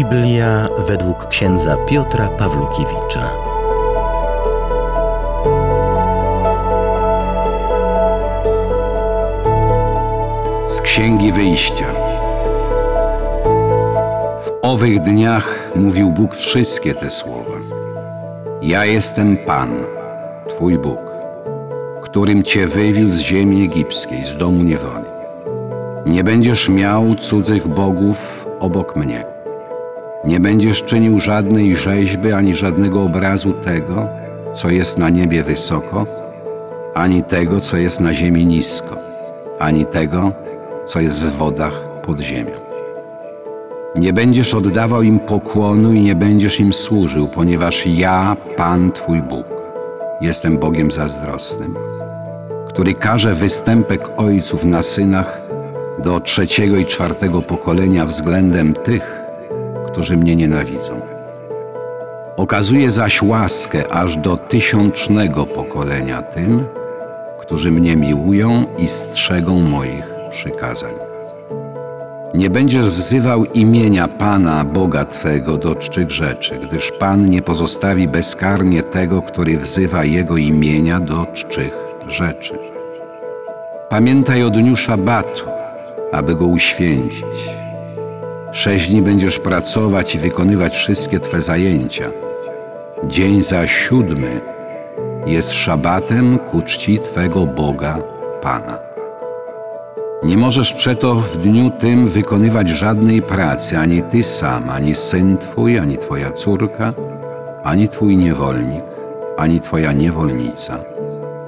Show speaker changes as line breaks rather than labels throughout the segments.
Biblia według księdza Piotra Pawlukiewicza.
Z Księgi Wyjścia. W owych dniach mówił Bóg wszystkie te słowa. Ja jestem Pan, Twój Bóg, którym Cię wywiódł z ziemi egipskiej, z domu niewoli. Nie będziesz miał cudzych bogów obok mnie. Nie będziesz czynił żadnej rzeźby ani żadnego obrazu tego, co jest na niebie wysoko, ani tego, co jest na ziemi nisko, ani tego, co jest w wodach pod ziemią. Nie będziesz oddawał im pokłonu i nie będziesz im służył, ponieważ ja, Pan Twój Bóg, jestem Bogiem zazdrosnym, który każe występek ojców na synach do trzeciego i czwartego pokolenia względem tych, którzy mnie nienawidzą. Okazuje zaś łaskę aż do tysiącznego pokolenia tym, którzy mnie miłują i strzegą moich przykazań. Nie będziesz wzywał imienia Pana Boga Twego do czczych rzeczy, gdyż Pan nie pozostawi bezkarnie tego, który wzywa Jego imienia do czczych rzeczy. Pamiętaj o dniu szabatu, aby go uświęcić. Sześć dni będziesz pracować i wykonywać wszystkie Twe zajęcia. Dzień za siódmy jest szabatem ku czci Twego Boga, Pana. Nie możesz przeto w dniu tym wykonywać żadnej pracy, ani Ty sam, ani syn Twój, ani Twoja córka, ani Twój niewolnik, ani Twoja niewolnica,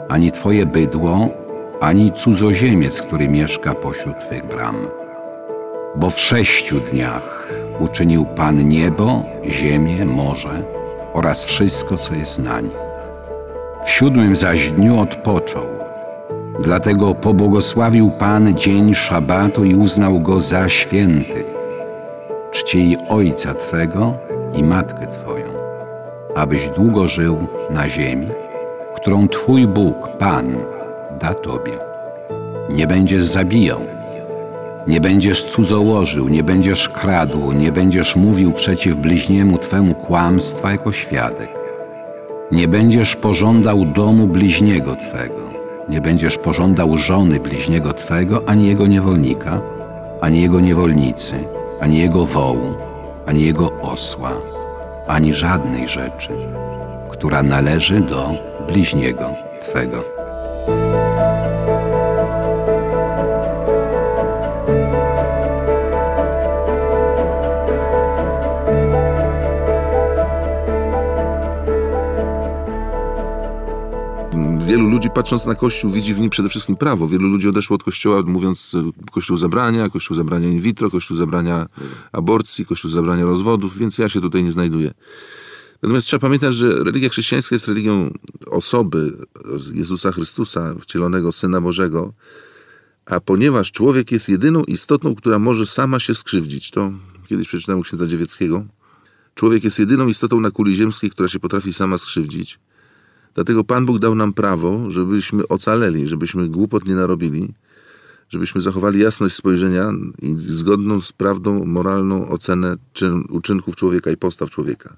ani Twoje bydło, ani cudzoziemiec, który mieszka pośród Twych bram. Bo w sześciu dniach uczynił Pan niebo, ziemię, morze oraz wszystko, co jest na nich. W siódmym zaś dniu odpoczął. Dlatego pobłogosławił Pan dzień szabatu i uznał go za święty. Czcij ojca Twego i matkę Twoją, abyś długo żył na ziemi, którą Twój Bóg, Pan, da Tobie. Nie będziesz zabijał, nie będziesz cudzołożył, nie będziesz kradł, nie będziesz mówił przeciw bliźniemu Twemu kłamstwa jako świadek. Nie będziesz pożądał domu bliźniego Twego, nie będziesz pożądał żony bliźniego Twego, ani jego niewolnika, ani jego niewolnicy, ani jego wołu, ani jego osła, ani żadnej rzeczy, która należy do bliźniego Twego.
Wielu ludzi patrząc na Kościół widzi w nim przede wszystkim prawo. Wielu ludzi odeszło od Kościoła mówiąc e, Kościół zabrania, Kościół zabrania in vitro, Kościół zabrania aborcji, Kościół zabrania rozwodów, więc ja się tutaj nie znajduję. Natomiast trzeba pamiętać, że religia chrześcijańska jest religią osoby Jezusa Chrystusa, wcielonego Syna Bożego, a ponieważ człowiek jest jedyną istotą, która może sama się skrzywdzić, to kiedyś przeczytałem u księdza Dziewieckiego, człowiek jest jedyną istotą na kuli ziemskiej, która się potrafi sama skrzywdzić, Dlatego Pan Bóg dał nam prawo, żebyśmy ocaleli, żebyśmy głupot nie narobili, żebyśmy zachowali jasność spojrzenia i zgodną z prawdą moralną ocenę czyn, uczynków człowieka i postaw człowieka.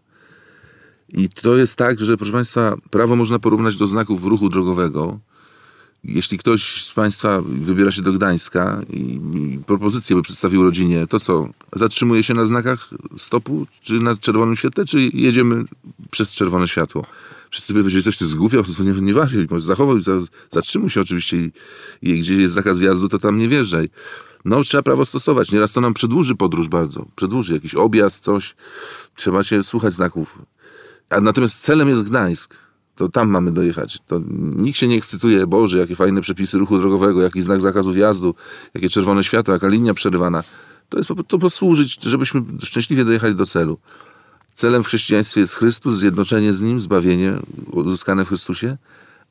I to jest tak, że proszę Państwa, prawo można porównać do znaków ruchu drogowego. Jeśli ktoś z Państwa wybiera się do Gdańska i, i propozycję by przedstawił rodzinie, to co? Zatrzymuje się na znakach stopu, czy na czerwonym świetle, czy jedziemy przez czerwone światło? Wszyscy by powiedzieli, coś ty zgłupiał, to nie, nie wariuj, może zachował, za, zatrzymuj się oczywiście i, i gdzie jest zakaz wjazdu, to tam nie wjeżdżaj. No, trzeba prawo stosować. Nieraz to nam przedłuży podróż bardzo. Przedłuży jakiś objazd, coś. Trzeba się słuchać znaków. A natomiast celem jest Gdańsk. To tam mamy dojechać. To nikt się nie ekscytuje, Boże, jakie fajne przepisy ruchu drogowego, jaki znak zakazu wjazdu, jakie czerwone światło, jaka linia przerywana. To jest po to posłużyć, żebyśmy szczęśliwie dojechali do celu. Celem w chrześcijaństwie jest Chrystus, zjednoczenie z Nim, zbawienie uzyskane w Chrystusie,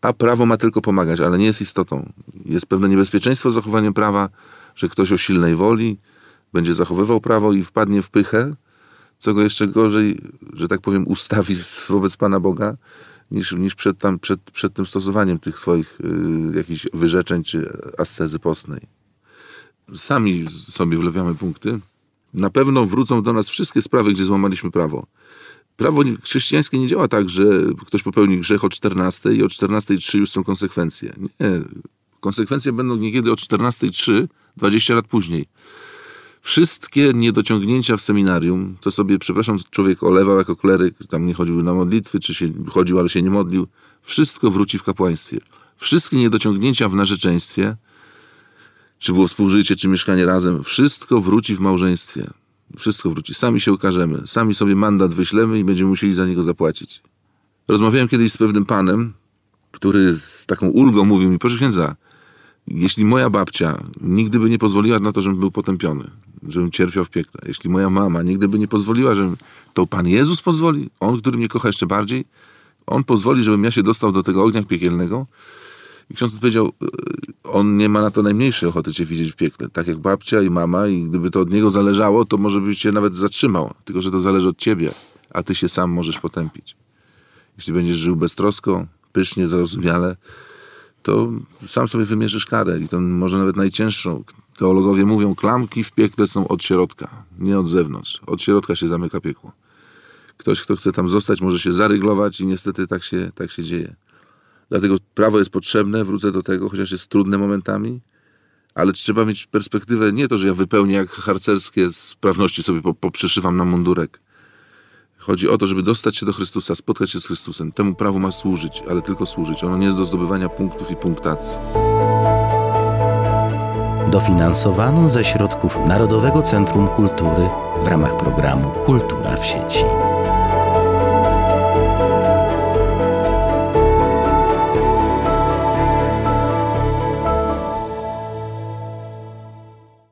a prawo ma tylko pomagać, ale nie jest istotą. Jest pewne niebezpieczeństwo z zachowaniem prawa, że ktoś o silnej woli będzie zachowywał prawo i wpadnie w pychę, co go jeszcze gorzej, że tak powiem, ustawi wobec Pana Boga, niż, niż przed, tam, przed, przed tym stosowaniem tych swoich y, jakichś wyrzeczeń czy ascezy postnej. Sami sobie wlepiamy punkty. Na pewno wrócą do nas wszystkie sprawy, gdzie złamaliśmy prawo. Prawo chrześcijańskie nie działa tak, że ktoś popełni grzech o 14 i o 14.03 już są konsekwencje. Nie. Konsekwencje będą niekiedy o 14.03, 20 lat później. Wszystkie niedociągnięcia w seminarium, to sobie, przepraszam, człowiek olewał jako kleryk, tam nie chodził na modlitwy, czy się chodził, ale się nie modlił. Wszystko wróci w kapłaństwie. Wszystkie niedociągnięcia w narzeczeństwie, czy było współżycie, czy mieszkanie razem, wszystko wróci w małżeństwie. Wszystko wróci. Sami się ukażemy. Sami sobie mandat wyślemy i będziemy musieli za niego zapłacić. Rozmawiałem kiedyś z pewnym panem, który z taką ulgą mówił mi, proszę księdza, jeśli moja babcia nigdy by nie pozwoliła na to, żebym był potępiony, żebym cierpiał w piekle, jeśli moja mama nigdy by nie pozwoliła, żebym, to Pan Jezus pozwoli, On, który mnie kocha jeszcze bardziej, On pozwoli, żebym ja się dostał do tego ognia piekielnego. I ksiądz odpowiedział, "E, on nie ma na to najmniejszej ochoty cię widzieć w piekle, tak jak babcia i mama i gdyby to od niego zależało, to może by cię nawet zatrzymał, tylko że to zależy od ciebie, a ty się sam możesz potępić. Jeśli będziesz żył beztrosko, pysznie, zrozumiale, to sam sobie wymierzysz karę i to może nawet najcięższą. Teologowie mówią, klamki w piekle są od środka, nie od zewnątrz. Od środka się zamyka piekło. Ktoś, kto chce tam zostać, może się zaryglować i niestety tak się, tak się dzieje. Dlatego prawo jest potrzebne, wrócę do tego, chociaż jest trudne momentami, ale trzeba mieć perspektywę, nie to, że ja wypełnię jak harcerskie sprawności sobie po- poprzeszywam na mundurek. Chodzi o to, żeby dostać się do Chrystusa, spotkać się z Chrystusem. Temu prawu ma służyć, ale tylko służyć. Ono nie jest do zdobywania punktów i punktacji.
Dofinansowano ze środków Narodowego Centrum Kultury w ramach programu Kultura w sieci.